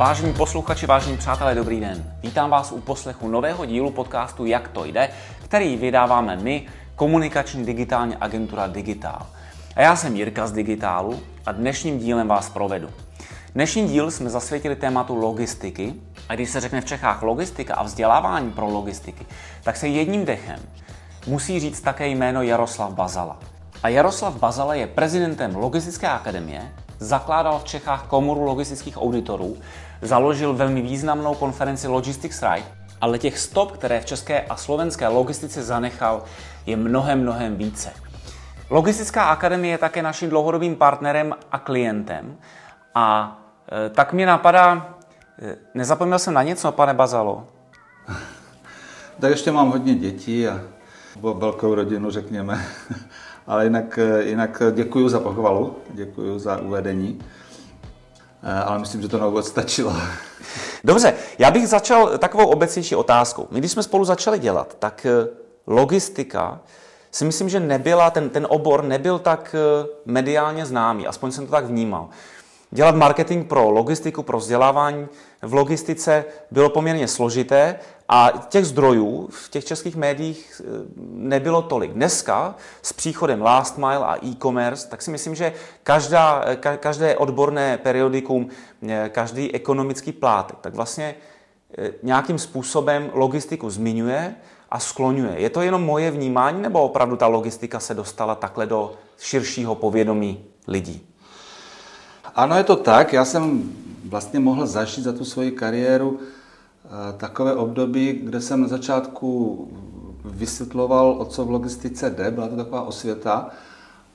Vážení posluchači, vážení přátelé, dobrý den. Vítám vás u poslechu nového dílu podcastu Jak to jde, který vydáváme my, komunikační digitální agentura Digitál. A já jsem Jirka z Digitálu a dnešním dílem vás provedu. Dnešní díl jsme zasvětili tématu logistiky a když se řekne v Čechách logistika a vzdělávání pro logistiky, tak se jedním dechem musí říct také jméno Jaroslav Bazala. A Jaroslav Bazala je prezidentem Logistické akademie, zakládal v Čechách komoru logistických auditorů, založil velmi významnou konferenci Logistics Right, ale těch stop, které v české a slovenské logistice zanechal, je mnohem, mnohem více. Logistická akademie je také naším dlouhodobým partnerem a klientem a e, tak mě napadá, e, nezapomněl jsem na něco, pane Bazalo? Tak ještě mám hodně dětí a velkou rodinu, řekněme. Ale jinak, jinak děkuji za pochvalu, děkuji za uvedení. Eh, ale myslím, že to na úvod stačilo. Dobře, já bych začal takovou obecnější otázkou. My, když jsme spolu začali dělat, tak eh, logistika si myslím, že nebyla, ten, ten obor nebyl tak eh, mediálně známý, aspoň jsem to tak vnímal. Dělat marketing pro logistiku, pro vzdělávání v logistice bylo poměrně složité a těch zdrojů v těch českých médiích eh, nebylo tolik. Dneska s příchodem Last Mile a e-commerce, tak si myslím, že každá, každé odborné periodikum, eh, každý ekonomický plátek, tak vlastně eh, nějakým způsobem logistiku zmiňuje a skloňuje. Je to jenom moje vnímání, nebo opravdu ta logistika se dostala takhle do širšího povědomí lidí? Ano, je to tak. Já jsem vlastně mohl zažít za tu svoji kariéru eh, takové období, kde jsem na začátku vysvětloval, o co v logistice jde, byla to taková osvěta,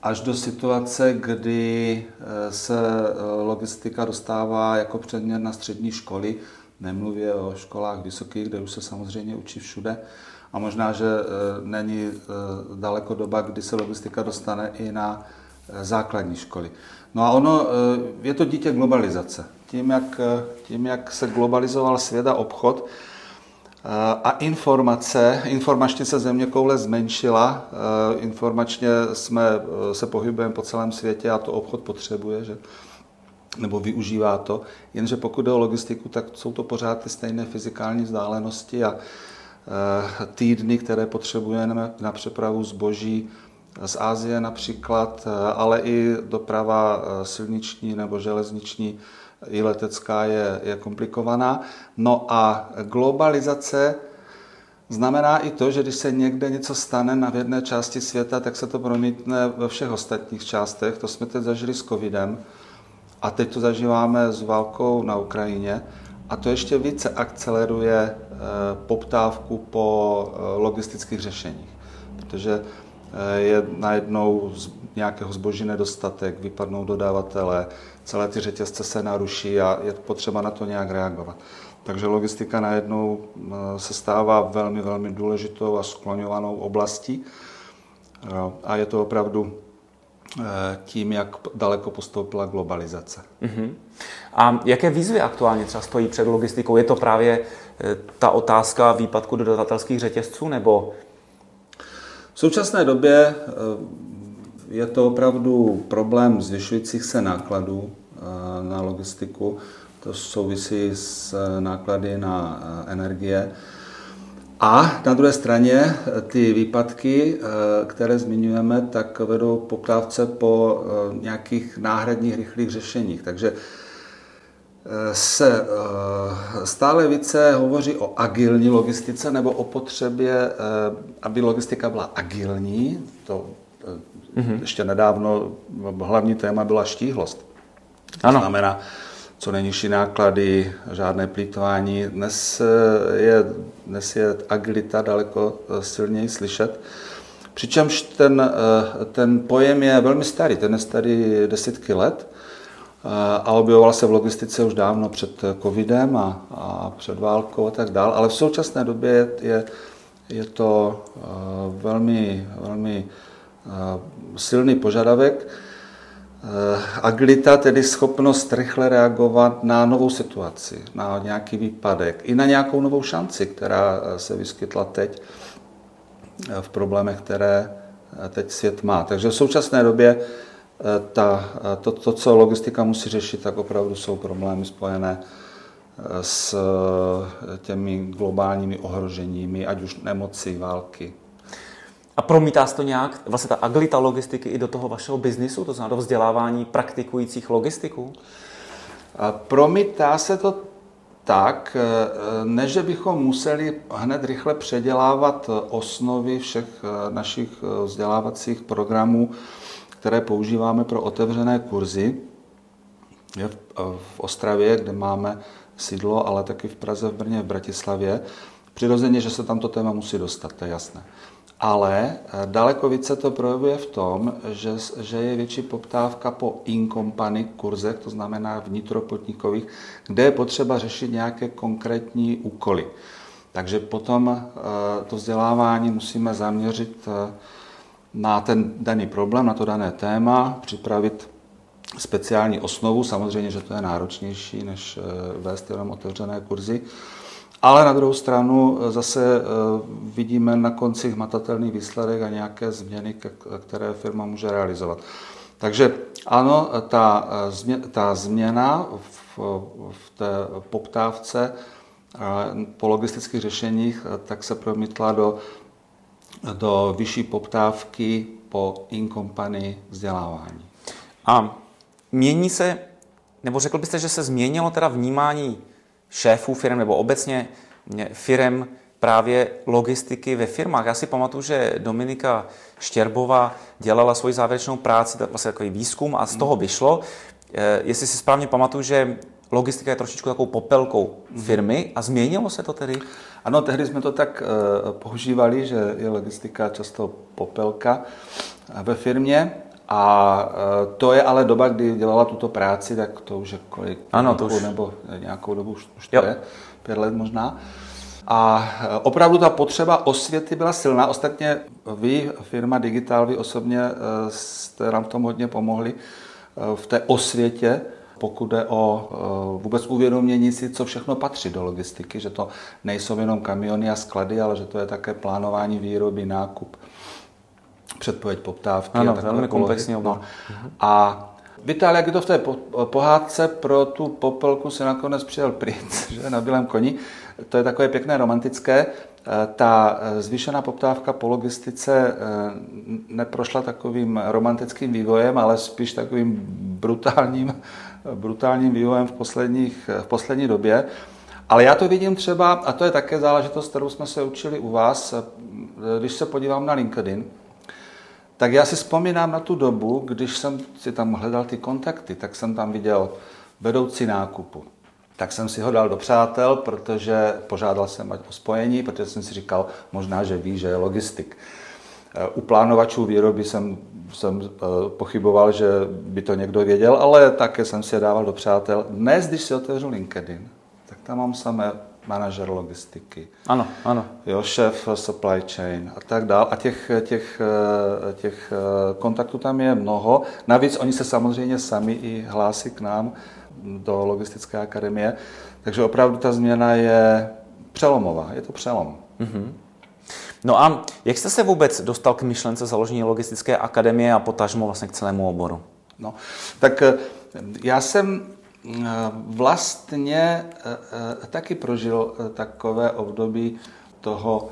až do situace, kdy eh, se eh, logistika dostává jako předmět na střední školy, nemluvě o školách vysokých, kde už se samozřejmě učí všude. A možná, že není daleko doba, kdy se logistika dostane i na základní školy. No a ono, je to dítě globalizace tím, jak, tím, jak se globalizoval svět a obchod eh, a informace, informačně se země koule zmenšila, eh, informačně jsme eh, se pohybujeme po celém světě a to obchod potřebuje, že? nebo využívá to. Jenže pokud jde o logistiku, tak jsou to pořád ty stejné fyzikální vzdálenosti a týdny, které potřebujeme na přepravu zboží z Ázie například, ale i doprava silniční nebo železniční i letecká je, je komplikovaná. No a globalizace znamená i to, že když se někde něco stane na jedné části světa, tak se to promítne ve všech ostatních částech. To jsme teď zažili s covidem a teď to zažíváme s válkou na Ukrajině. A to ještě více akceleruje eh, poptávku po eh, logistických řešeních, protože eh, je najednou nějakého zboží nedostatek, vypadnou dodavatele, celé ty řetězce se naruší a je potřeba na to nějak reagovat. Takže logistika najednou eh, se stává velmi, velmi důležitou a skloňovanou oblastí a je to opravdu eh, tím, jak daleko postoupila globalizace. Uh-huh. A jaké výzvy aktuálně třeba stojí před logistikou? Je to právě eh, ta otázka výpadku dodavatelských řetězců nebo? V současné době je to opravdu problém zvyšujících se nákladů eh, na logistiku. To souvisí s eh, náklady na eh, energie. A na druhé straně ty výpadky, které zmiňujeme, tak vedou poptávce po nějakých náhradních rychlých řešeních. Takže se stále více hovoří o agilní logistice nebo o potřebě, aby logistika byla agilní. To Mm-hmm. Ještě nedávno hlavní téma byla štíhlost. To ano. znamená, co nejnižší náklady, žádné plítvání. Dnes je, dnes je agilita daleko eh, silněji slyšet. Přičemž ten, eh, ten pojem je velmi starý, ten je starý desítky let eh, a objevoval se v logistice už dávno před covidem a, a před válkou a tak dále, ale v současné době je, je to velmi, velmi silný požadavek. Agilita, tedy schopnost rychle reagovat na novou situaci, na nějaký výpadek, i na nějakou novou šanci, která se vyskytla teď v problémech, které teď svět má. Takže v současné době ta, to, to, co logistika musí řešit, tak opravdu jsou problémy spojené s těmi globálními ohroženími, ať už nemoci, války. A promítá se to nějak, vlastně ta agilita logistiky i do toho vašeho biznisu, to znamená do vzdělávání praktikujících logistiků? A promítá se to tak, ne, že bychom museli hned rychle předělávat osnovy všech našich vzdělávacích programů, které používáme pro otevřené kurzy v Ostravě, kde máme sídlo, ale taky v Praze, v Brně, v Bratislavě. Přirozeně, že se tam to téma musí dostat, to je jasné. Ale eh, daleko více to projevuje v tom, že, že je větší poptávka po in-company kurzech, to znamená vnitropotníkových, kde je potřeba řešit nějaké konkrétní úkoly. Takže potom eh, to vzdělávání musíme zaměřit eh, na ten daný problém, na to dané téma, připravit speciální osnovu. Samozřejmě, že to je náročnější, než vést jenom otevřené kurzy. Ale na druhou stranu eh, zase eh, vidíme na konci hmatatelný výsledek a nějaké změny, které firma může realizovat. Takže ano, ta, eh, ta změna v, v té poptávce po logistických řešeních tak se promítla do, do vyšší poptávky po in-company vzdělávání. A mění se, nebo řekl byste, že se změnilo teda vnímání šéfů firm nebo obecně firm právě logistiky ve firmách. Já si pamatuju, že Dominika Štěrbová dělala svoji závěrečnou práci, vlastně takový výzkum a z toho vyšlo, eh, jestli si správně pamatuju, že logistika je trošičku takovou popelkou firmy a změnilo se to tedy? Ano, tehdy jsme to tak uh, používali, že je logistika často popelka ve firmě. A e, to je ale doba, kdy dělala tuto práci, tak to už je kolik, ano, to už... nebo nějakou dobu už, už to je, pět let možná. A e, opravdu ta potřeba osvěty byla silná. Ostatně vy, firma Digital, vy osobně e, jste nám v tom hodně pomohli v té osvětě, pokud jde o vůbec uvědomění si, co všechno patří do logistiky, že to nejsou jenom kamiony a sklady, ale že to je také plánování výroby, nákup předpověď poptávky. Ano, a velmi komplexní no. A Vitál, jak je to v té pohádce, pro tu popelku se nakonec přijel princ, že na bílém koni. To je takové pěkné, romantické. Eh, ta eh, zvýšená poptávka po logistice eh, neprošla takovým romantickým vývojem, ale spíš takovým brutálním, brutálním vývojem v, posledních, v poslední době. Ale já to vidím třeba, a to je také záležitost, kterou jsme se učili u vás, když se podívám na LinkedIn, tak já si vzpomínám na tu dobu, když jsem si tam hledal ty kontakty, tak jsem tam viděl vedoucí nákupu. Tak jsem si ho dal do přátel, protože požádal jsem o spojení, protože jsem si říkal, možná, že ví, že je logistik. U plánovačů výroby jsem, jsem eh, pochyboval, že by to někdo věděl, ale také jsem si je dával do přátel. Dnes, když si otevřu LinkedIn, tak tam mám samé manažer logistiky. Ano, ano. Jo, šéf supply chain a tak dál. A těch, těch, těch kontaktů tam je mnoho. Navíc oni se samozřejmě sami i hlásí k nám do logistické akademie. Takže opravdu ta změna je přelomová. Je to přelom. Mm-hmm. No a jak jste se vůbec dostal k myšlence založení logistické akademie a potažmo vlastně k celému oboru? No, tak eh, já jsem vlastně eh, eh, taky prožil eh, takové období toho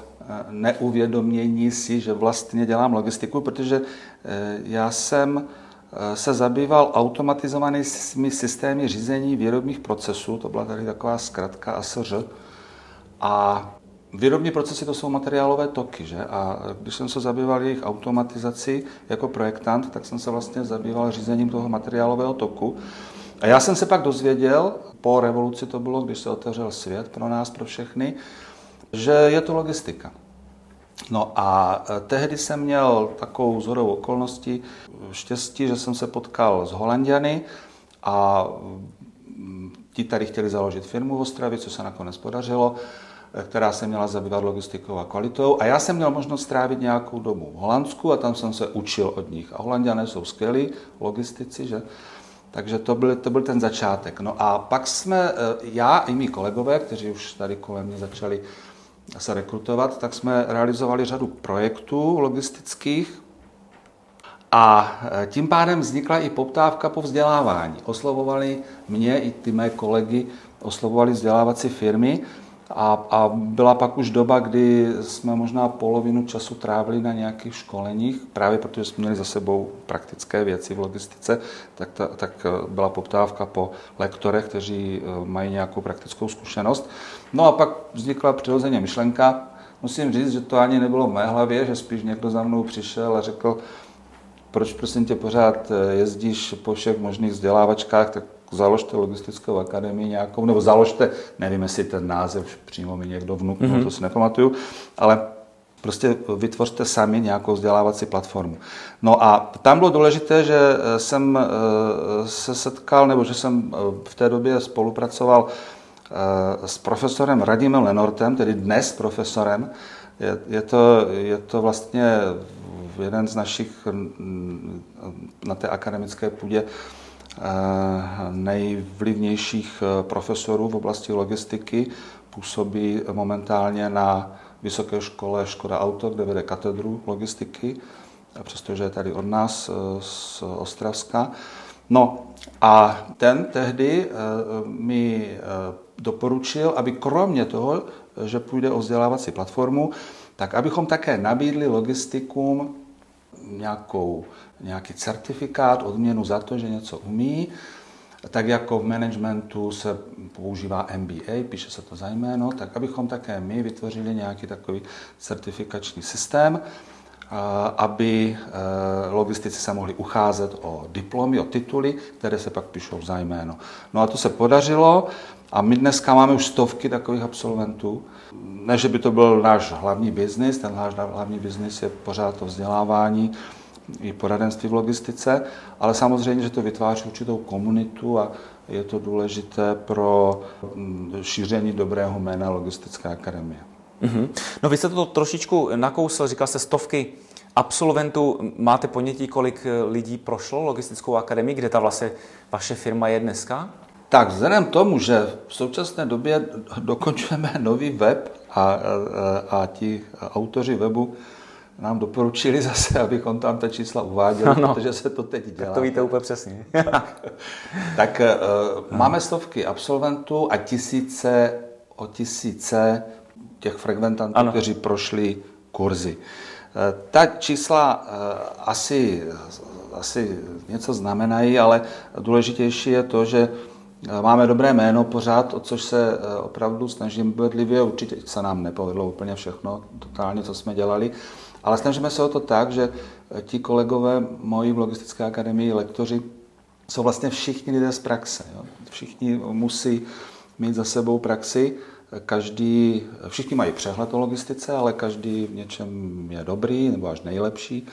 neuvědomění si, že vlastně dělám logistiku, protože já jsem se zabýval automatizovanými systémy řízení výrobních procesů, to byla tady taková zkratka ASŘ, a Výrobní procesy to jsou materiálové toky, že? A když jsem se zabýval jejich automatizací jako projektant, tak jsem se vlastně zabýval řízením toho materiálového toku. A já jsem se pak dozvěděl, po revoluci to bylo, když se otevřel svět pro nás, pro všechny, že je to logistika. No a e, tehdy jsem měl takovou zhodou okolností štěstí, že jsem se potkal s Holandiany a ti tady chtěli založit firmu v Ostravě, co se nakonec podařilo, která se měla zabývat logistikou a kvalitou. A já jsem měl možnost strávit nějakou dobu v Holandsku a tam jsem se učil od nich. A Holandiané jsou skvělí logistici, že? Takže to byl, to byl ten začátek. No a pak jsme, eh, já i mý kolegové, kteří už tady kolem mě začali se rekrutovat, tak jsme realizovali řadu projektů logistických a eh, tím pádem vznikla i poptávka po vzdělávání. Oslovovali mě i ty mé kolegy oslovovali vzdělávací firmy a, a byla pak už doba, kdy jsme možná polovinu času trávili na nějakých školeních, právě protože jsme měli za sebou praktické věci v logistice, tak, ta, tak eh, byla poptávka po lektorech, kteří eh, mají nějakou praktickou zkušenost. No a pak vznikla přirozeně myšlenka, musím říct, že to ani nebylo v mé hlavě, že spíš někdo za mnou přišel a řekl, proč prosím tě pořád eh, jezdíš po všech možných vzdělávačkách, tak založte logistickou akademii nějakou, nebo založte, nevím, jestli ten název přímo mi někdo vnuknul, mm-hmm. to si nepamatuju, ale prostě vytvořte sami nějakou vzdělávací platformu. No a tam bylo důležité, že eh, jsem eh, se setkal, nebo že jsem eh, v té době spolupracoval s profesorem Radimem Lenortem, tedy dnes profesorem. Je, je, to, je to vlastně jeden z našich na té akademické půdě nejvlivnějších eh, profesorů v oblasti logistiky. Působí momentálně na Vysoké škole Škoda Auto, kde vede katedru logistiky, přestože je tady od nás eh, z Ostravska. No a ten tehdy mi doporučil, aby kromě toho, že půjde o vzdělávací platformu, tak abychom také nabídli logistikům nějakou nějaký certifikát, odměnu za to, že něco umí. Tak jako v managementu se používá MBA, píše se to za jméno, tak abychom také my vytvořili nějaký takový certifikační systém, aby e, logistici se mohli ucházet o diplomy, o tituly, které se pak píšou za jméno. No a to se podařilo a my dneska máme už stovky takových absolventů. Ne, že by to byl náš hlavní biznis, ten náš hlavní biznis je pořád to vzdělávání, i poradenství v logistice, ale samozřejmě, že to vytváří určitou komunitu a je to důležité pro mm, šíření dobrého jména Logistické akademie. Mm-hmm. No vy jste to trošičku nakousl, říkal jste stovky absolventů. Máte ponětí, kolik eh, lidí prošlo Logistickou akademii, kde ta vlastně vaše firma je dneska? Tak vzhledem tomu, že v současné době dokončujeme nový web a, a, a ti autoři webu nám doporučili zase, abychom tam ta čísla uváděli, ano. protože se to teď dělá. Tak to víte úplně přesně. tak uh, máme stovky absolventů a tisíce o tisíce těch frekventantů, ano. kteří prošli kurzy. Uh, ta čísla uh, asi, asi něco znamenají, ale důležitější je to, že Máme dobré jméno pořád, o což se opravdu snažím bedlivě. Určitě se nám nepovedlo úplně všechno, totálně, co jsme dělali, ale snažíme se o to tak, že ti kolegové moji v Logistické akademii, lektoři, jsou vlastně všichni lidé z praxe. Jo? Všichni musí mít za sebou praxi. Každý, všichni mají přehled o logistice, ale každý v něčem je dobrý nebo až nejlepší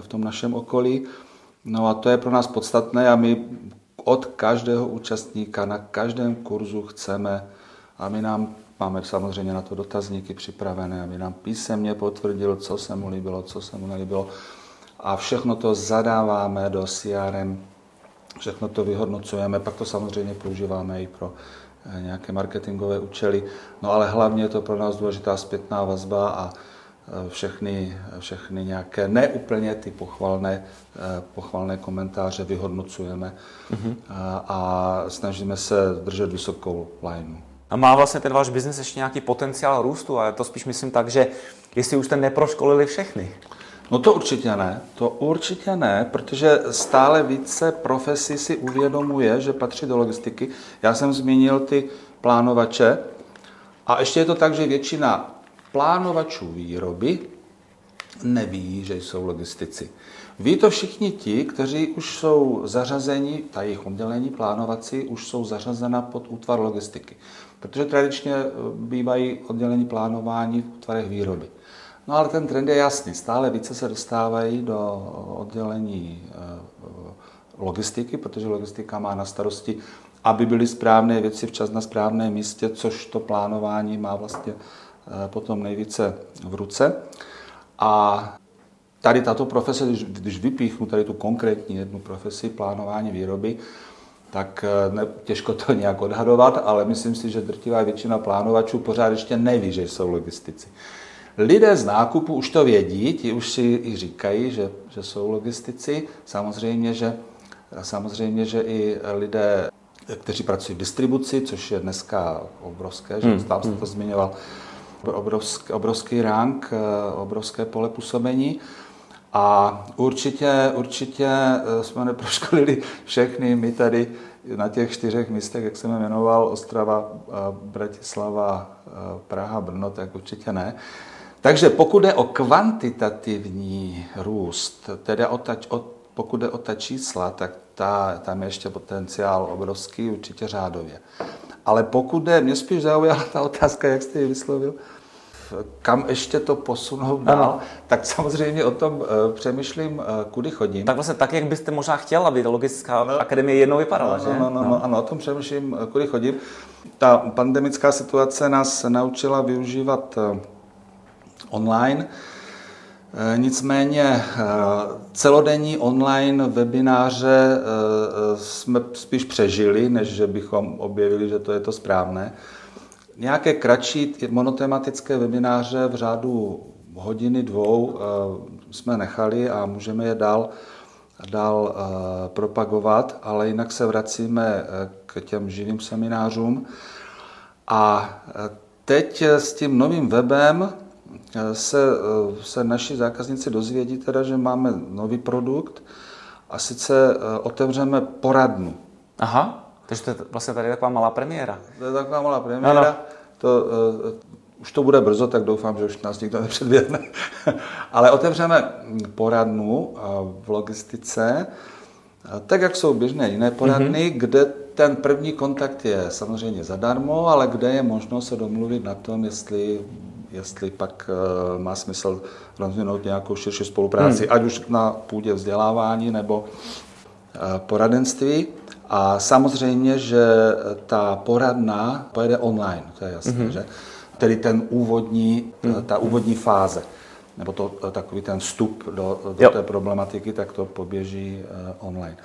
v tom našem okolí. No a to je pro nás podstatné a my od každého účastníka na každém kurzu chceme, aby nám Máme samozřejmě na to dotazníky připravené, aby nám písemně potvrdil, co se mu líbilo, co se mu nelíbilo. A všechno to zadáváme do CRM, všechno to vyhodnocujeme, pak to samozřejmě používáme i pro eh, nějaké marketingové účely. No ale hlavně je to pro nás důležitá zpětná vazba a eh, všechny, všechny nějaké neúplně ty pochvalné, eh, pochvalné komentáře vyhodnocujeme mm-hmm. a, a snažíme se držet vysokou lineu. A má vlastně ten váš biznes ještě nějaký potenciál růstu? A to spíš myslím tak, že jestli už jste neproškolili všechny. No to určitě ne, to určitě ne, protože stále více profesí si uvědomuje, že patří do logistiky. Já jsem zmínil ty plánovače a ještě je to tak, že většina plánovačů výroby neví, že jsou logistici. Ví to všichni ti, kteří už jsou zařazeni, ta jejich oddělení plánovací už jsou zařazena pod útvar logistiky. Protože tradičně eh, bývají oddělení plánování v útvarech výroby. No ale ten trend je jasný. Stále více se dostávají do oddělení eh, logistiky, protože logistika má na starosti, aby byly správné věci včas na správném místě, což to plánování má vlastně eh, potom nejvíce v ruce. A tady tato profese, když, když vypíchnu tady tu konkrétní jednu profesi plánování výroby, tak eh, ne, těžko to nějak odhadovat, ale myslím si, že drtivá většina plánovačů pořád ještě neví, že jsou logistici. Lidé z nákupu už to vědí, ti už si i říkají, že, že jsou logistici. Samozřejmě že, samozřejmě, že i lidé kteří pracují v distribuci, což je dneska obrovské, že hmm. tam se to zmiňoval, obrovský, obrovský rank, obrovské pole působení. A určitě, určitě jsme neproškolili všechny, my tady na těch čtyřech místech, jak jsem jmenoval, Ostrava, Bratislava, Praha, Brno, tak určitě ne. Takže pokud je o kvantitativní růst, teda o ta, o, pokud je o ta čísla, tak ta, tam je ještě potenciál obrovský, určitě řádově. Ale pokud je, mě spíš zaujala ta otázka, jak jste ji vyslovil, kam ještě to posunout dál, ano. tak samozřejmě o tom uh, přemýšlím, uh, kudy chodím. Tak vlastně tak, jak byste možná chtěl, aby Logistická no, akademie jednou vypadala, no, že? No, no, no, ano, o tom přemýšlím, kudy chodím. Ta pandemická situace nás naučila využívat online. Eh, nicméně eh, celodenní online webináře eh, jsme spíš přežili, než že bychom objevili, že to je to správné. Nějaké kratší monotematické webináře v řádu hodiny, dvou jsme nechali a můžeme je dál, dál propagovat, ale jinak se vracíme k těm živým seminářům. A teď s tím novým webem se, se naši zákazníci dozvědí teda, že máme nový produkt a sice eh, otevřeme poradnu. Aha, takže to je vlastně tady taková malá premiéra. To je taková malá premiéra. Ano. To, uh, už to bude brzo, tak doufám, že už nás nikdo nepředběhne. Ale otevřeme poradnu eh, v logistice, tak jak jsou běžné jiné poradny, mm-hmm. kde ten první kontakt je samozřejmě zadarmo, ale kde je možno se domluvit na tom, jestli jestli pak eh, má smysl rozvinout nějakou širší spolupráci, hmm. ať už na půdě vzdělávání nebo poradenství. A samozřejmě, že ta poradna pojede online, to je jasné, hmm. že? Tedy ten úvodní, hmm. ta úvodní fáze, nebo to, takový ten vstup do, do té problematiky, tak to poběží online.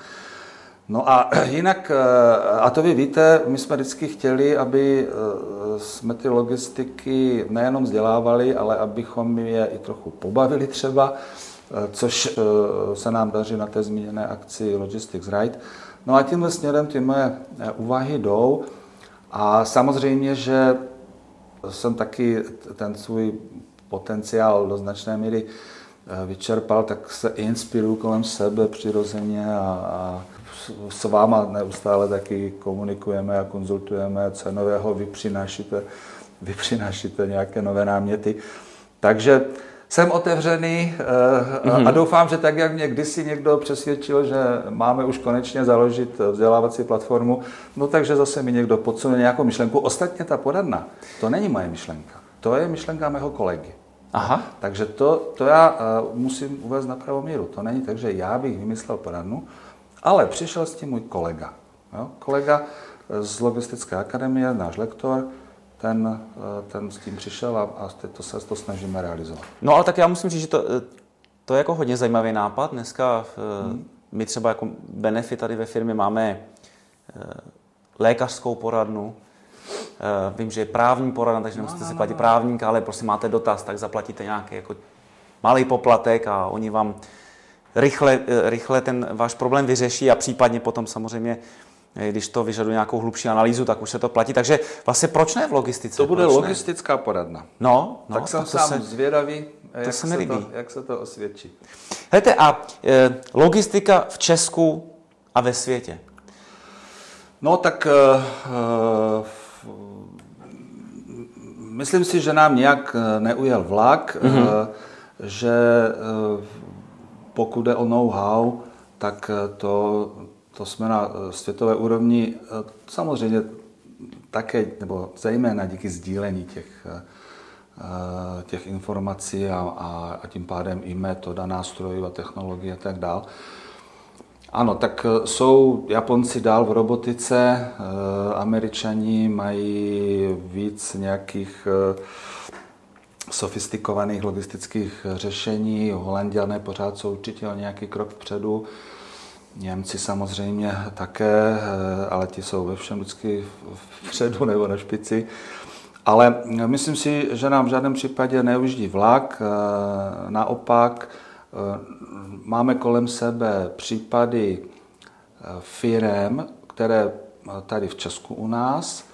No a jinak, eh, a to vy víte, my jsme vždycky chtěli, aby eh, jsme ty logistiky nejenom vzdělávali, ale abychom je i trochu pobavili třeba, eh, což se nám daří na té zmíněné akci Logistics Right. No a tímhle směrem ty moje úvahy jdou. A samozřejmě, že jsem taky ten svůj potenciál do značné míry vyčerpal, tak se inspiruju kolem sebe přirozeně a, a s váma neustále taky komunikujeme a konzultujeme, co nového vy přinášíte, vy přinášíte nějaké nové náměty. Takže jsem otevřený mm-hmm. a mhm. doufám, že tak, jak mě kdysi někdo přesvědčil, že máme už konečně založit vzdělávací platformu, no takže zase mi někdo podsune nějakou myšlenku. Ostatně ta poradna, to není moje myšlenka, to je myšlenka mého kolegy. Aha. Takže to, to já uh, musím uvést na pravou míru. To není tak, že já bych vymyslel poradnu, ale přišel s tím můj kolega. Jo? Kolega z Logistické akademie, náš lektor, ten, eh, ten s tím přišel a, a teď to se to snažíme realizovat. No ale tak já musím říct, že to, eh, to je jako hodně zajímavý nápad. Dneska hmm. my třeba jako benefit tady ve firmě máme lékařskou poradnu, Vím, že je právní poradna, takže nemusíte no, no, si platit no, no. právníka, ale prostě máte dotaz, tak zaplatíte nějaký jako malý poplatek a oni vám rychle, rychle ten váš problém vyřeší a případně potom samozřejmě když to vyžaduje nějakou hlubší analýzu, tak už se to platí. Takže vlastně proč ne v logistice? To bude proč logistická ne? poradna. No, no tak jsem to sám se, zvědavý, to jak, se, mi to, jak se to osvědčí. Hejte, a e, logistika v Česku a ve světě? No tak e, e, myslím si, že nám nějak neujel vlak, mm-hmm. e, že e, pokud jde o know-how, tak eh, to, to jsme na eh, světové úrovni eh, samozřejmě také, nebo zejména díky sdílení těch, těch informací a, a, a tím pádem i metoda nástrojů a technologie a tak dál. Ano, tak jsou Japonci dál v robotice, Američani mají víc nějakých sofistikovaných logistických řešení. Holanděné pořád jsou určitě o nějaký krok vpředu. Němci samozřejmě také, eh, ale ti jsou ve všem vždycky vpředu nebo na špici. Ale myslím si, že nám v žádném případě neujíždí vlak. Eh, naopak eh, máme kolem sebe případy firem, které tady v Česku u nás,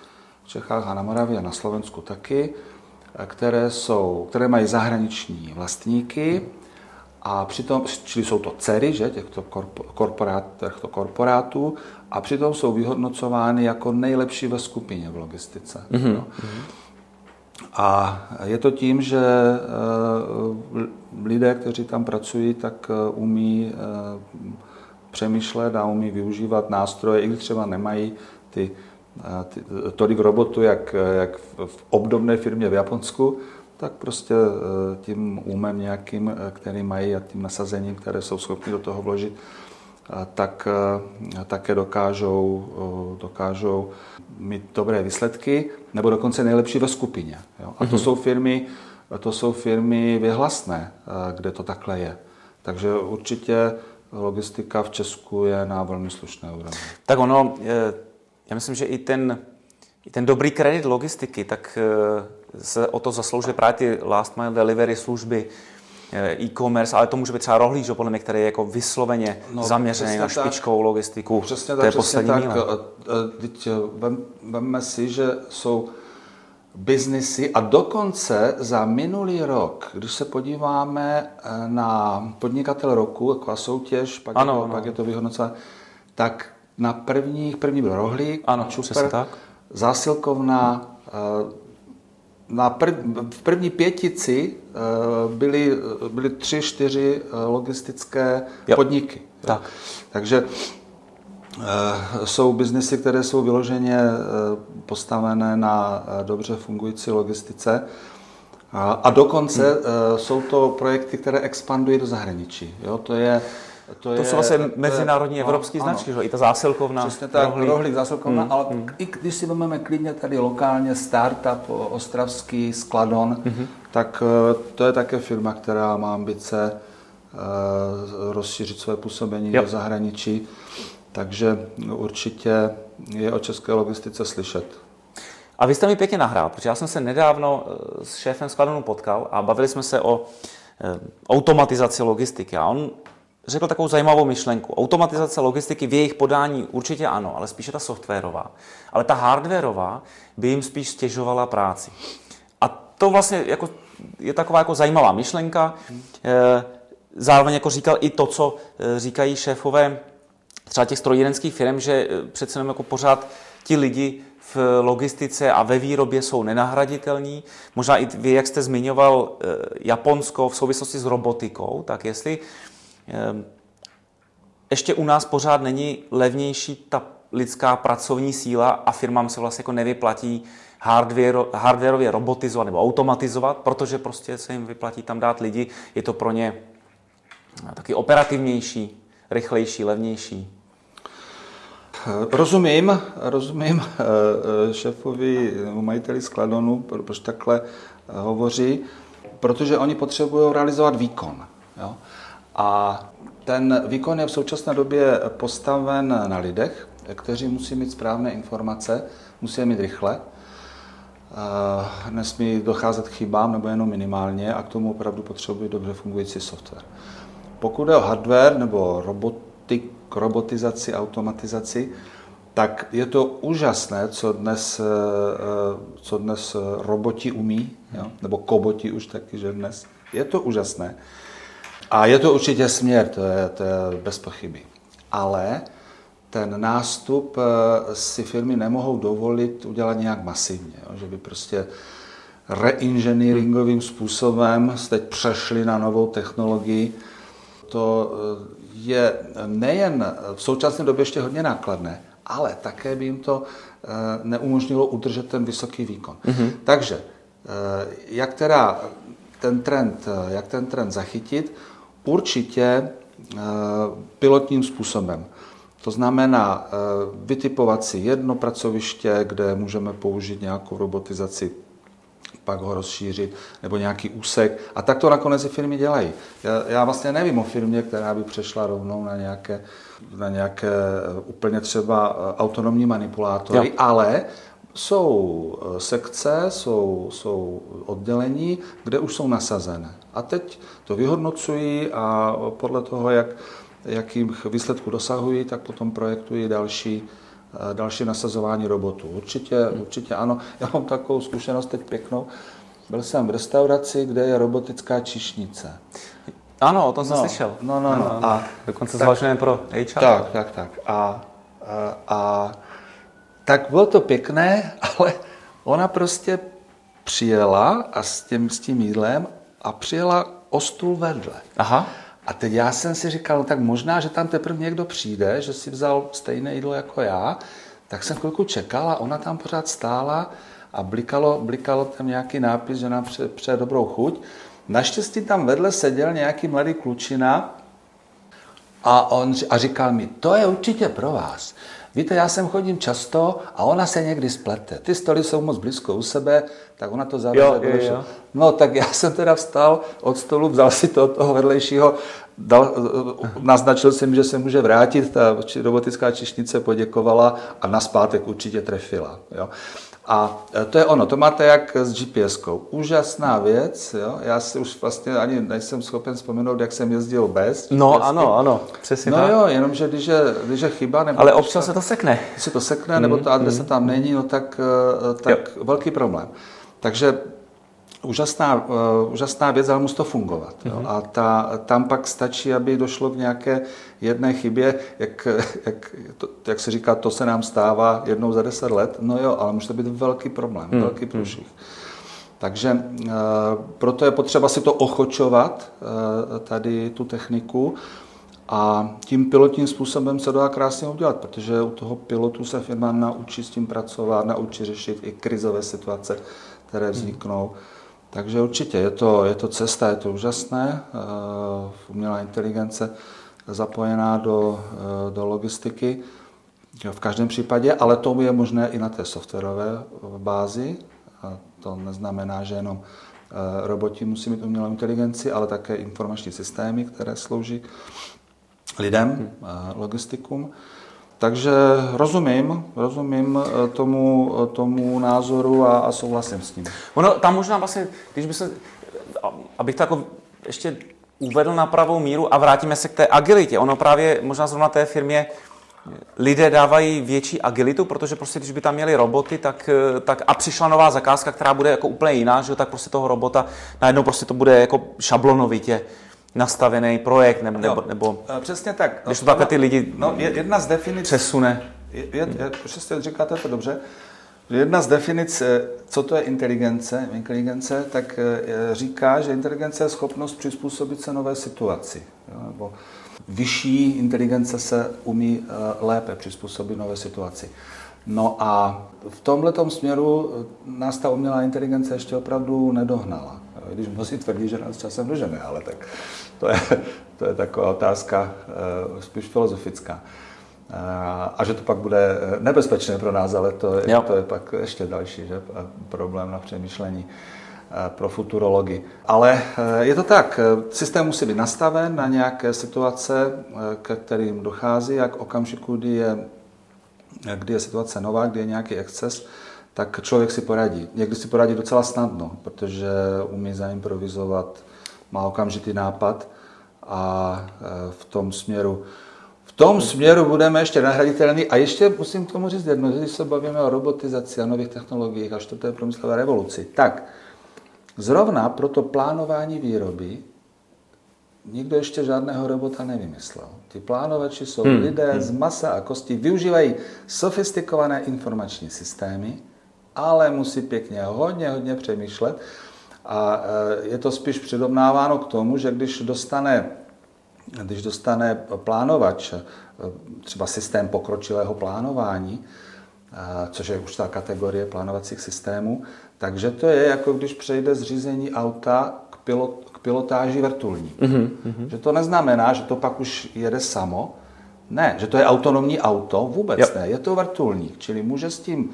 v Čechách a na Moravě a na Slovensku taky, které, jsou, které mají zahraniční vlastníky a přitom, čili jsou to dcery že, těchto, korporát, těchto korporátů a přitom jsou vyhodnocovány jako nejlepší ve skupině v logistice. Mm-hmm. No. A je to tím, že eh, lidé, kteří tam pracují, tak eh, umí eh, přemýšlet a umí využívat nástroje, i když třeba nemají ty, ty, tolik robotů, jak, jak v obdobné firmě v Japonsku, tak prostě tím umem nějakým, který mají a tím nasazením, které jsou schopni do toho vložit, tak také dokážou, dokážou mít dobré výsledky, nebo dokonce nejlepší ve skupině. Jo? A to mm-hmm. jsou firmy, to jsou firmy věhlasné, kde to takhle je. Takže určitě logistika v Česku je na velmi slušné úrovni. Tak ono, já myslím, že i ten, i ten dobrý kredit logistiky, tak se o to zaslouží právě ty last mile delivery služby, Eh, e-commerce, ale to může být třeba rohlík, podle mě, který je jako vysloveně no, zaměřený na špičkovou tak, logistiku. Přesně tak, to je poslední tak. Míle. Teď vemme si, že jsou biznisy a dokonce za minulý rok, když se podíváme eh, na podnikatel roku, taková soutěž, pak, ano, je, to, ano. pak je to vyhodnocené, tak na prvních, první byl rohlík, ano, čuper, tak. zásilkovna, eh, na prv, v první pětici eh, byly, byly tři, čtyři eh, logistické jo. podniky. Tak. Takže eh, jsou biznesy, které jsou vyloženě postavené na dobře fungující logistice. A dokonce hmm. jsou to projekty, které expandují do zahraničí. Jo, to je to, to je, jsou vlastně mezinárodní je, evropské no, značky, že? i ta zásilkovna. Přesně tak, rohlík, rohlík zásilkovna, mm, ale mm. i když si vezmeme klidně tady lokálně startup ostravský Skladon, mm-hmm. tak eh, to je také firma, která má ambice uh, rozšířit své působení jo. do zahraničí, takže určitě je o české logistice slyšet. A vy jste mi pěkně nahrál, protože já jsem se nedávno eh, s šéfem Skladonu potkal a bavili jsme se o automatizaci logistiky. A on řekl takovou zajímavou myšlenku. Automatizace logistiky v jejich podání určitě ano, ale spíše ta softwarová. Ale ta hardwarová by jim spíš stěžovala práci. A to vlastně jako, je taková jako zajímavá myšlenka. Eh, zároveň jako říkal i to, co eh, říkají šéfové třeba těch strojírenských firm, že eh, přece jenom jako pořád ti lidi v logistice a ve výrobě jsou nenahraditelní. Možná i vy, jak jste zmiňoval Japonsko v souvislosti s robotikou, tak jestli ještě u nás pořád není levnější ta lidská pracovní síla a firmám se vlastně jako nevyplatí hardware, hardwareově robotizovat nebo automatizovat, protože prostě se jim vyplatí tam dát lidi. Je to pro ně taky operativnější, rychlejší, levnější. Rozumím, rozumím eh, eh, šéfovi majiteli skladonu, proč takhle eh, hovoří, protože oni potřebují realizovat výkon. Jo? A ten výkon je v současné době postaven na lidech, kteří musí mít správné informace, musí je mít rychle, nesmí docházet k chybám nebo jenom minimálně a k tomu opravdu potřebují dobře fungující software. Pokud je o hardware nebo robotik, robotizaci, automatizaci, tak je to úžasné, co dnes, e, co dnes roboti umí, jo? nebo koboti už taky, že dnes. Je to úžasné. A je to určitě směr, to je, to je bez pochyby. Ale ten nástup eh, si firmy nemohou dovolit udělat nějak masivně, jo? že by prostě reinženýringovým způsobem teď přešli na novou technologii. To eh, je nejen v současné době ještě hodně nákladné, ale také by jim to eh, neumožnilo udržet ten vysoký výkon. Mm-hmm. Takže jak teda ten trend, jak ten trend zachytit? Určitě eh, pilotním způsobem. To znamená eh, vytipovat si jedno pracoviště, kde můžeme použít nějakou robotizaci, pak ho rozšířit, nebo nějaký úsek. A tak to nakonec i firmy dělají. Já, já vlastně nevím o firmě, která by přešla rovnou na nějaké, na nějaké eh, úplně třeba autonomní manipulátory, jo. ale jsou sekce, jsou, jsou oddělení, kde už jsou nasazené. A teď to vyhodnocují a podle toho, jak, jakých výsledků dosahují, tak potom projektují další, další nasazování robotů. Určitě, určitě ano. Já mám takovou zkušenost teď pěknou. Byl jsem v restauraci, kde je robotická čišnice. Ano, o tom jsem No, slyšel. no, no, no. ano. A- Dokonce tak- zvažujeme pro HR. Tak, tak, tak. A, a, a tak bylo to pěkné, ale ona prostě přijela a s tím, s tím jídlem a přijela o stůl vedle. Aha. A teď já jsem si říkal, no tak možná, že tam teprve někdo přijde, že si vzal stejné jídlo jako já, tak jsem chvilku čekal a ona tam pořád stála a blikalo, blikalo tam nějaký nápis, že nám pře, přeje dobrou chuť. Naštěstí tam vedle seděl nějaký mladý klučina a, on, a říkal mi, to je určitě pro vás. Víte, já sem chodím často a ona se někdy splete. Ty stoly jsou moc blízko u sebe, tak ona to zavře. jo, bude- jo. No, tak já jsem teda vstal od stolu, vzal si to od toho vedlejšího, dal, naznačil jsem, že se může vrátit, ta robotická čišnice poděkovala a naspátek určitě trefila. Jo. A e, to je ono, to máte jak s GPS-kou. Úžasná věc, jo. já si už vlastně ani nejsem schopen vzpomenout, jak jsem jezdil bez. No GPS-ky. ano, ano, přesně No tak. jo, jenomže když je, když je chyba, nebo Ale občas se to sekne. když se to sekne, nebo ta adresa tam není, no tak, eh, tak velký problém. Takže úžasná, uh, úžasná věc, ale musí to fungovat. Jo? A ta, tam pak stačí, aby došlo k nějaké jedné chybě, jak, jak, to, jak se říká, to se nám stává jednou za deset let. No jo, ale může to být velký problém, velký průšvih. Takže uh, proto je potřeba si to ochočovat, uh, tady tu techniku, a tím pilotním způsobem se dá krásně udělat, protože u toho pilotu se firma naučí s tím pracovat, naučí řešit i krizové situace, které vzniknou. Takže určitě je to, je to cesta, je to úžasné. eh, Umělá inteligence zapojená do, eh, do logistiky v každém případě, ale to je možné i na té softwarové bázi. A to neznamená, že jenom eh, roboti musí mít umělou inteligenci, ale také informační systémy, které slouží lidem, logistikům. Takže rozumím, rozumím eh, tomu, eh, tomu názoru a, a souhlasím s ním. Ono tam možná vlastně, když by se, abych to jako ještě uvedl na pravou míru a vrátíme se k té agilitě. Ono právě možná zrovna té firmě lidé dávají větší agilitu, protože prostě když by tam měli roboty, tak, tak a přišla nová zakázka, která bude jako úplně jiná, že tak prostě toho robota najednou prostě to bude jako šablonovitě nastavený projekt nebo, nebo, nebo Eh, Přesně tak. když to takhle ty lidi No, je- jedna z definic přesune. Je, je, je, přesně říkáte to dobře. Jedna z definic, eh, co to je inteligence, inteligence, tak eh, říká, že inteligence je schopnost přizpůsobit se nové situaci. Nebo vyšší inteligence se umí lépe přizpůsobit nové situaci. No a v tomhle směru eh, nás ta umělá inteligence ještě opravdu nedohnala. Když mnozí tvrdí, že nás časem dožene, ale tak to je, to je taková otázka eh, spíš filozofická. Eh, A že to pak bude nebezpečné pro nás, ale to je, to je pak ještě další že, problém na přemýšlení pro futurology. Ale je to tak, systém musí být nastaven na nějaké situace, ke kterým dochází, jak okamžiku, kdy je, kdy je situace nová, kdy je nějaký exces, tak člověk si poradí. Někdy si poradí docela snadno, protože umí zaimprovizovat, má okamžitý nápad a eh, v tom směru v tom směru budeme ještě nahraditelní a ještě musím k tomu říct jedno, že když se bavíme o robotizaci a nových technologiích a čtvrté průmyslové revoluci, tak zrovna pro to plánování výroby nikdo ještě žádného robota nevymyslel. Ty plánovači jsou hmm. lidé z masa a kosti, využívají sofistikované informační systémy, ale musí pěkně hodně, hodně přemýšlet. A eh, je to spíš přirovnáváno k tomu, že když dostane když dostane plánovač eh, třeba systém pokročilého plánování, eh, což je už ta kategorie plánovacích systémů, takže to je jako když přejde z řízení auta k, pilot, pilotáži vrtulní. Mm-hmm. Že to neznamená, že to pak už jede samo, ne, že to je autonomní auto, vůbec Jo. ne, je to vrtulník, čili může s tím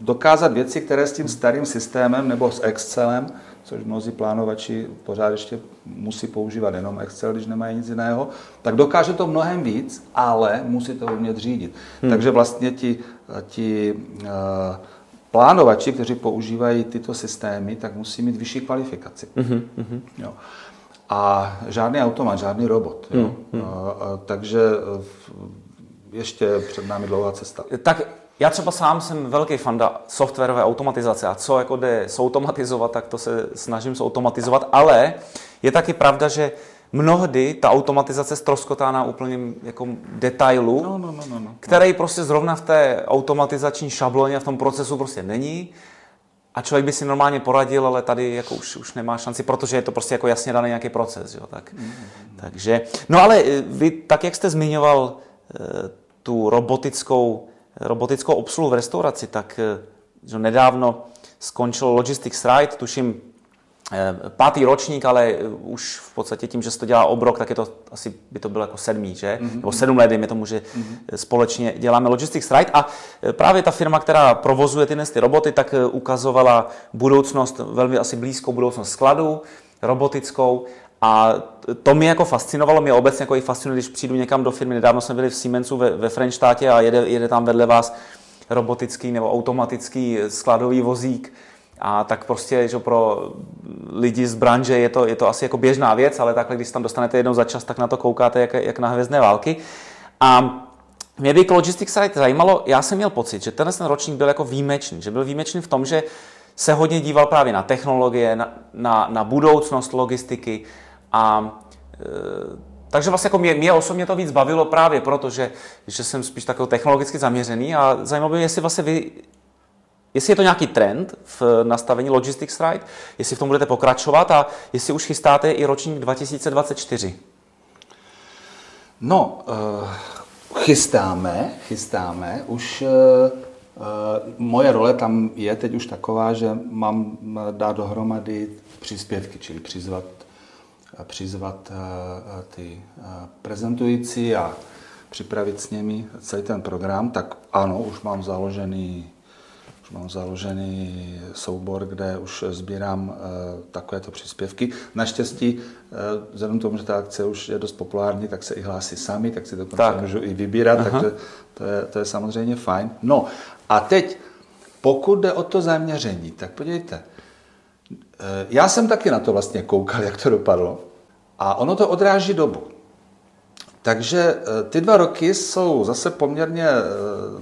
dokázat věci, které s tím starým systémem nebo s Excelem, což mnozí plánovači pořád ještě musí používat jenom Excel, když nemají nic jiného, tak dokáže to mnohem víc, ale musí to umět řídit. Hmm. Takže vlastně ti, ti uh, plánovači, kteří používají tyto systémy, tak musí mít vyšší kvalifikaci. Mm-hmm. Jo. A žádný automat, žádný robot. Jo. Mm-hmm. Uh, takže uh, ještě před námi dlouhá cesta. Tak já třeba sám jsem velký fanda softwarové automatizace a co jako jde zautomatizovat, tak to se snažím zautomatizovat, ale je taky pravda, že mnohdy ta automatizace stroskotá na úplným jako detailu, No, no, no, no, no. který prostě zrovna v té automatizační šabloně a v tom procesu prostě není. A člověk by si normálně poradil, ale tady jako už, už nemá šanci, protože je to prostě jako jasně daný nějaký proces. Jo? Tak, takže, no ale eh, vy, tak jak jste zmiňoval eh, tu robotickou, robotickou obsluhu v restauraci, tak eh, že nedávno skončil Logistics Ride, tuším pátý ročník, ale eh, už v podstatě tím, že se to dělá obrok, tak je to asi by to bylo jako sedmý, že? Mm-hmm. Nebo sedm let, dejme tomu, že mm-hmm. společně děláme Logistics Ride a eh, právě ta firma, která provozuje tyhle ty roboty, tak eh, ukazovala budoucnost, velmi asi blízkou budoucnost skladu, robotickou a to mě jako fascinovalo, mě obecně jako i fascinuje, když přijdu někam do firmy. Nedávno jsme byli v Siemensu ve, ve Frenštátě a jede, jede tam vedle vás robotický nebo automatický skladový vozík. A tak prostě, že pro lidi z branže je to, je to asi jako běžná věc, ale takhle, když tam dostanete jednou za čas, tak na to koukáte jak, jak na hvězdné války. A mě by k Logistics Ride zajímalo, já jsem měl pocit, že tenhle ten ročník byl jako výjimečný, že byl výjimečný v tom, že se hodně díval právě na technologie, na, na, na budoucnost logistiky a e, takže vlastně jako mě, mě osobně to víc bavilo právě proto, že, že jsem spíš takový technologicky zaměřený a zajímalo by mě, jestli vlastně vy, jestli je to nějaký trend v nastavení Logistics Ride, jestli v tom budete pokračovat a jestli už chystáte i ročník 2024. No, uh, chystáme, chystáme. Už uh, uh, moje role tam je teď už taková, že mám dát dohromady příspěvky, čili přizvat, přizvat ty prezentující a připravit s nimi celý ten program, tak ano, už mám založený už mám založený soubor, kde už sbírám uh, takovéto příspěvky. Naštěstí, uh, vzhledem k tomu, že ta akce už je dost populární, tak se i hlásí sami, tak si dokonce tak. můžu i vybírat, Aha. takže to je, to je samozřejmě fajn. No a teď, pokud jde o to zaměření, tak podívejte, uh, já jsem taky na to vlastně koukal, jak to dopadlo a ono to odráží dobu. Takže ty dva roky jsou zase poměrně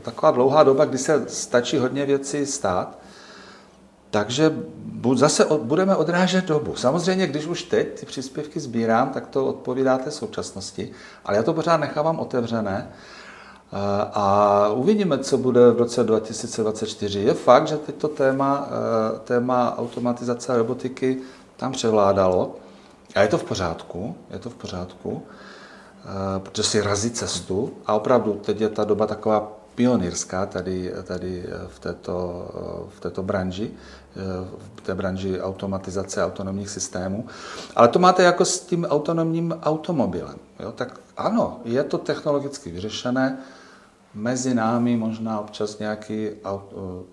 taková dlouhá doba, kdy se stačí hodně věcí stát. Takže zase budeme odrážet dobu. Samozřejmě, když už teď ty příspěvky sbírám, tak to odpovídá té současnosti, ale já to pořád nechávám otevřené a uvidíme, co bude v roce 2024. Je fakt, že teď to téma, téma automatizace a robotiky tam převládalo a je to v pořádku, je to v pořádku. Eh, protože si razí cestu a opravdu teď je ta doba taková pionýrská tady, tady eh, v, této, eh, v této branži, v té branži automatizace autonomních systémů. Ale to máte jako s tím autonomním automobilem. Jo? Tak ano, je to technologicky vyřešené, mezi námi možná občas nějaký,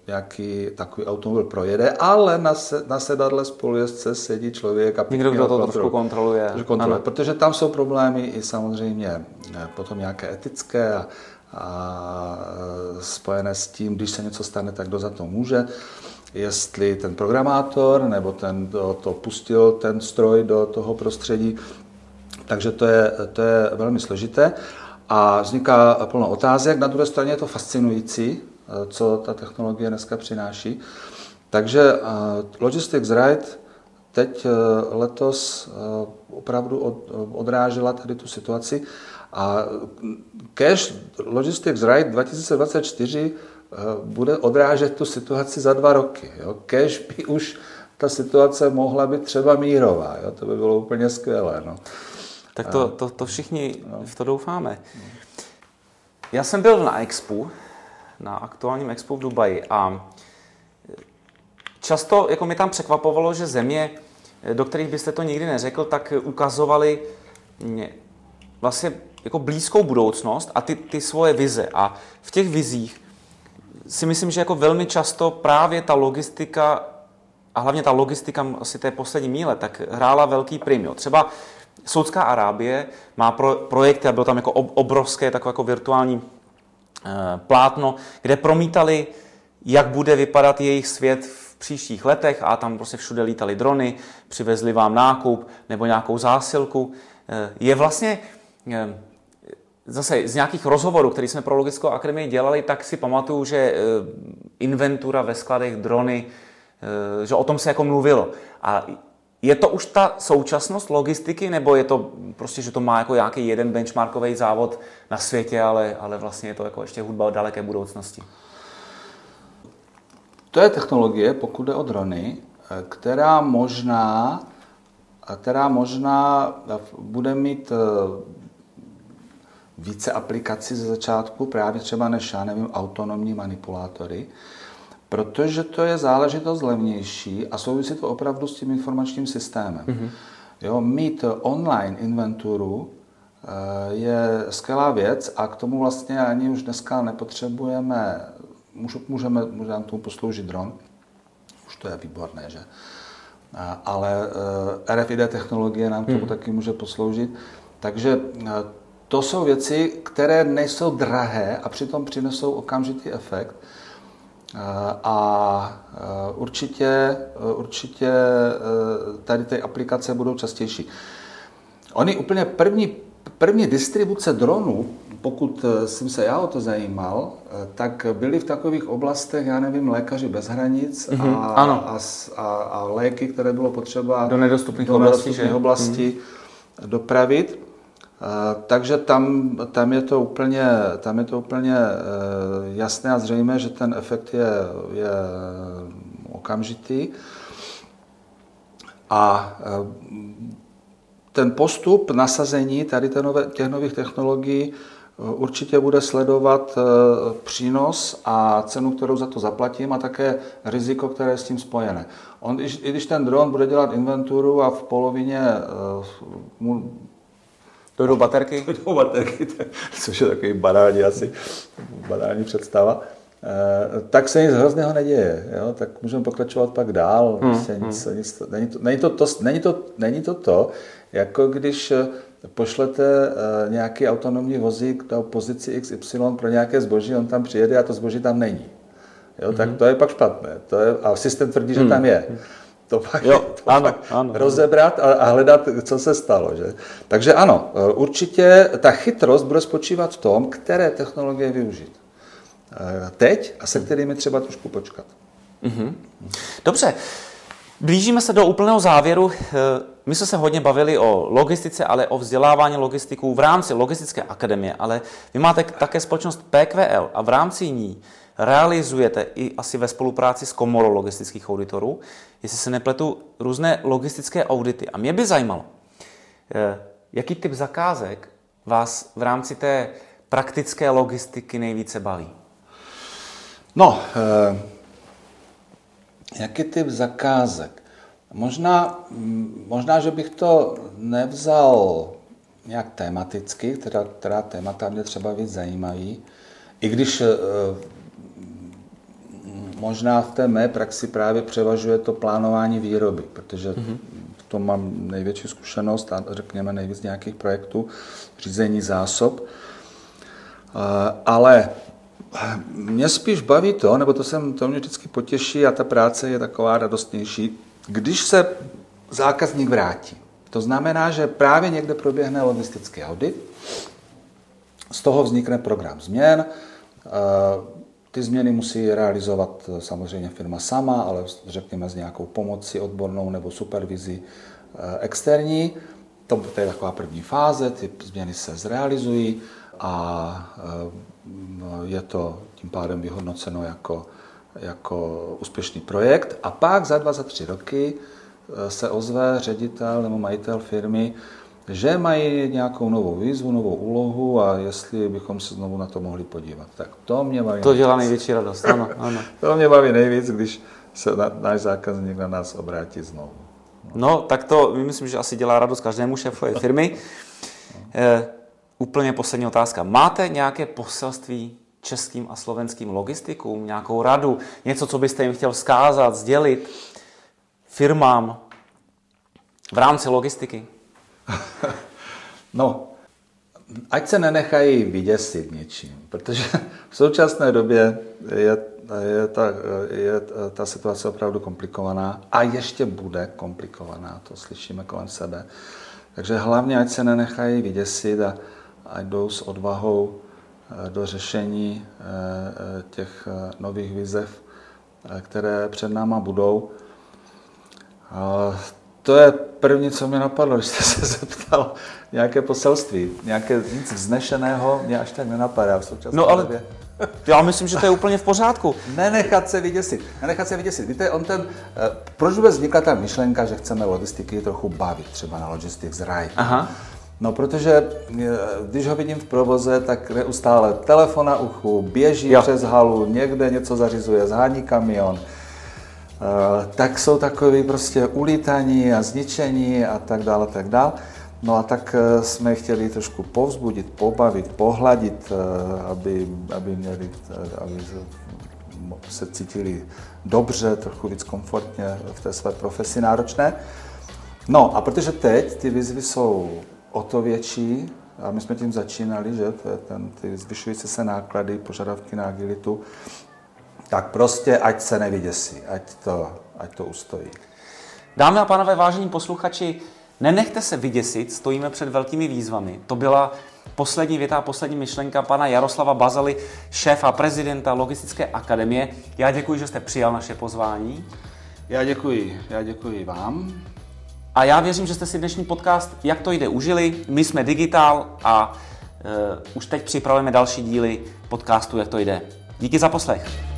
nějaký takový automobil projede, ale na, se, na sedadle spolujezdce sedí člověk a Někdo, kdo to kontrol, trošku kontroluje. kontroluje protože tam jsou problémy i samozřejmě eh, potom nějaké etické a, a eh, spojené s tím, když se něco stane, tak kdo za to může jestli ten programátor nebo ten, kdo to pustil ten stroj do toho prostředí. Takže to je, to je velmi složité a vzniká plno otázek. Na druhé straně je to fascinující, eh, co ta technologie dneska přináší. Takže eh, Logistics Ride teď eh, letos opravdu odrážela tady tu situaci a Cash Logistics Ride 2024 bude odrážet tu situaci za dva roky. Jo. Cash by už ta situace mohla být třeba mírová. Jo. To by bylo úplně skvělé. No. Tak to, to, to všichni no. v to doufáme. Já jsem byl na Expo, na aktuálním Expo v Dubaji a často jako mi tam překvapovalo, že země, do kterých byste to nikdy neřekl, tak ukazovali vlastně jako blízkou budoucnost a ty, ty svoje vize. A v těch vizích si myslím, že jako velmi často právě ta logistika a hlavně ta logistika asi té poslední míle, tak hrála velký prim. Třeba Saudská Arábie má pro, projekty, a bylo tam jako obrovské takové jako virtuální e, plátno, kde promítali, jak bude vypadat jejich svět v příštích letech a tam prostě všude lítali drony, přivezli vám nákup nebo nějakou zásilku. E, je vlastně, e, zase z nějakých rozhovorů, které jsme pro Logickou akademii dělali, tak si pamatuju, že eh, inventura ve skladech, drony, eh, že o tom se jako mluvilo. A je to už ta současnost logistiky, nebo je to prostě, že to má jako nějaký jeden benchmarkový závod na světě, ale, ale vlastně je to jako ještě hudba daleké budoucnosti? To je technologie, pokud jde o drony, která možná, která možná bude mít více aplikací ze začátku, právě třeba než, já nevím, autonomní manipulátory, protože to je záležitost levnější a souvisí to opravdu s tím informačním systémem. Mm-hmm. Jo, mít online inventuru eh, je skvělá věc a k tomu vlastně ani už dneska nepotřebujeme, můžeme, můžeme tomu posloužit dron, už to je výborné, že? Ale eh, RFID technologie nám k tomu hmm. taky může posloužit. Takže eh, to jsou věci, které nejsou drahé a přitom přinesou okamžitý efekt. Eh, a eh, určitě, eh, určitě tady ty aplikace budou častější. Oni úplně první, první distribuce dronů, pokud jsem se já o to zajímal, tak byli v takových oblastech, já nevím, lékaři bez hranic mm-hmm, a, ano. A, a, a léky, které bylo potřeba do nedostupných do oblastí, nedostupných oblastí mm-hmm. dopravit. Takže tam, tam, je to úplně, tam je to úplně e, jasné a zřejmé, že ten efekt je, je okamžitý. A e, ten postup nasazení tady těch nových technologií určitě bude sledovat přínos a cenu, kterou za to zaplatím a také riziko, které je s tím spojené. On, i když ten dron bude dělat inventuru a v polovině mu jdou baterky? jdou baterky, což je takový banální asi, banální představa. Eh, tak se nic hrozného neděje, jo? tak můžeme pokračovat pak dál. Hmm, prostě nic, hmm. nic, není, to, není, to, to, není, to, není to to, jako když eh, pošlete uh, nějaký autonomní vozík do pozici XY pro nějaké zboží, on tam přijede a to zboží tam není. Jo, hmm. tak to je pak špatné. To je, a systém tvrdí, že hmm. tam je. Hmm to pak, jo, to ano, pak ano, rozebrat a, a hledat, co se stalo. Že? Takže ano, e, určitě ta chytrost bude spočívat v tom, které technologie využít. E, teď a se kterými třeba trošku počkat. Mm-hmm. Dobře, blížíme se do úplného závěru. E, my jsme se hodně bavili o logistice, ale o vzdělávání logistiků v rámci logistické akademie, ale vy máte také společnost PQL a v rámci ní realizujete i asi ve spolupráci s komorou logistických auditorů, jestli se nepletu, různé logistické audity. A mě by zajímalo, eh, jaký typ zakázek vás v rámci té praktické logistiky nejvíce baví? No, eh, jaký typ zakázek? Možná, možná, že bych to nevzal nějak tematicky, která, která témata mě třeba víc zajímají, i když eh, možná v té mé praxi právě převažuje to plánování výroby, protože mm-hmm. v tom mám největší zkušenost a řekněme nejvíc nějakých projektů, řízení zásob. Ale mě spíš baví to, nebo to, jsem, to mě vždycky potěší a ta práce je taková radostnější, když se zákazník vrátí. To znamená, že právě někde proběhne logistický audit, z toho vznikne program změn, ty změny musí realizovat eh, samozřejmě firma sama, ale řekněme s nějakou pomocí odbornou nebo supervizi eh, externí. To, je taková první fáze, ty změny se zrealizují a eh, je to tím pádem vyhodnoceno jako, jako úspěšný projekt. A pak za dva, za tři roky se ozve ředitel nebo majitel firmy, že mají nějakou novou výzvu, novou úlohu a jestli bychom se znovu na to mohli podívat. Tak to mě baví. To dělá největší radost, ano. ano. to mě baví nejvíc, když se na, náš zákazník na nás obrátí znovu. No. no, tak to myslím, že asi dělá radost každému šéfovi firmy. E, úplně poslední otázka. Máte nějaké poselství českým a slovenským logistikům, nějakou radu, něco, co byste jim chtěl vzkázat, sdělit firmám v rámci logistiky? no, ať se nenechají vyděsit něčím, protože v současné době je, je, ta, je ta situace opravdu komplikovaná a ještě bude komplikovaná, to slyšíme kolem sebe. Takže hlavně, ať se nenechají vyděsit a, a jdou s odvahou do řešení těch nových výzev, které před náma budou. To je první, co mi napadlo, když jste se zeptal nějaké poselství. Nějaké nic vznešeného mě až tak nenapadá v současné No ale době. já myslím, že to je úplně v pořádku. Nenechat se vyděsit. Nenechat se vyděsit. Víte, on ten, eh, proč vůbec vznikla ta myšlenka, že chceme logistiky trochu bavit, třeba na Logistics Ride? Aha. No, protože eh, když ho vidím v provoze, tak neustále telefon na uchu, běží Jo. přes halu, někde něco zařizuje, zhání kamion. Eh, tak jsou takový prostě ulítaní a zničení a tak dále, tak dále. No a tak eh, jsme chtěli trošku povzbudit, pobavit, pohladit, aby, aby, měli, aby se cítili dobře, trochu víc komfortně v té své profesi náročné. No a protože teď ty výzvy jsou o to větší, a my jsme tím začínali, že to je ten, ty zvyšující se náklady, požadavky na agilitu, tak prostě ať se nevyděsí, ať to, ať to ustojí. Dámy a pánové, vážení posluchači, nenechte se vyděsit, stojíme před velkými výzvami. To byla poslední věta a poslední myšlenka pana Jaroslava Bazaly, šéfa prezidenta Logistické akademie. Já děkuji, že jste přijal naše pozvání. Já děkuji, já děkuji vám. A já věřím, že jste si dnešní podcast Jak to jde užili. My jsme Digitál a uh, už teď připravujeme další díly podcastu Jak to jde. Díky za poslech.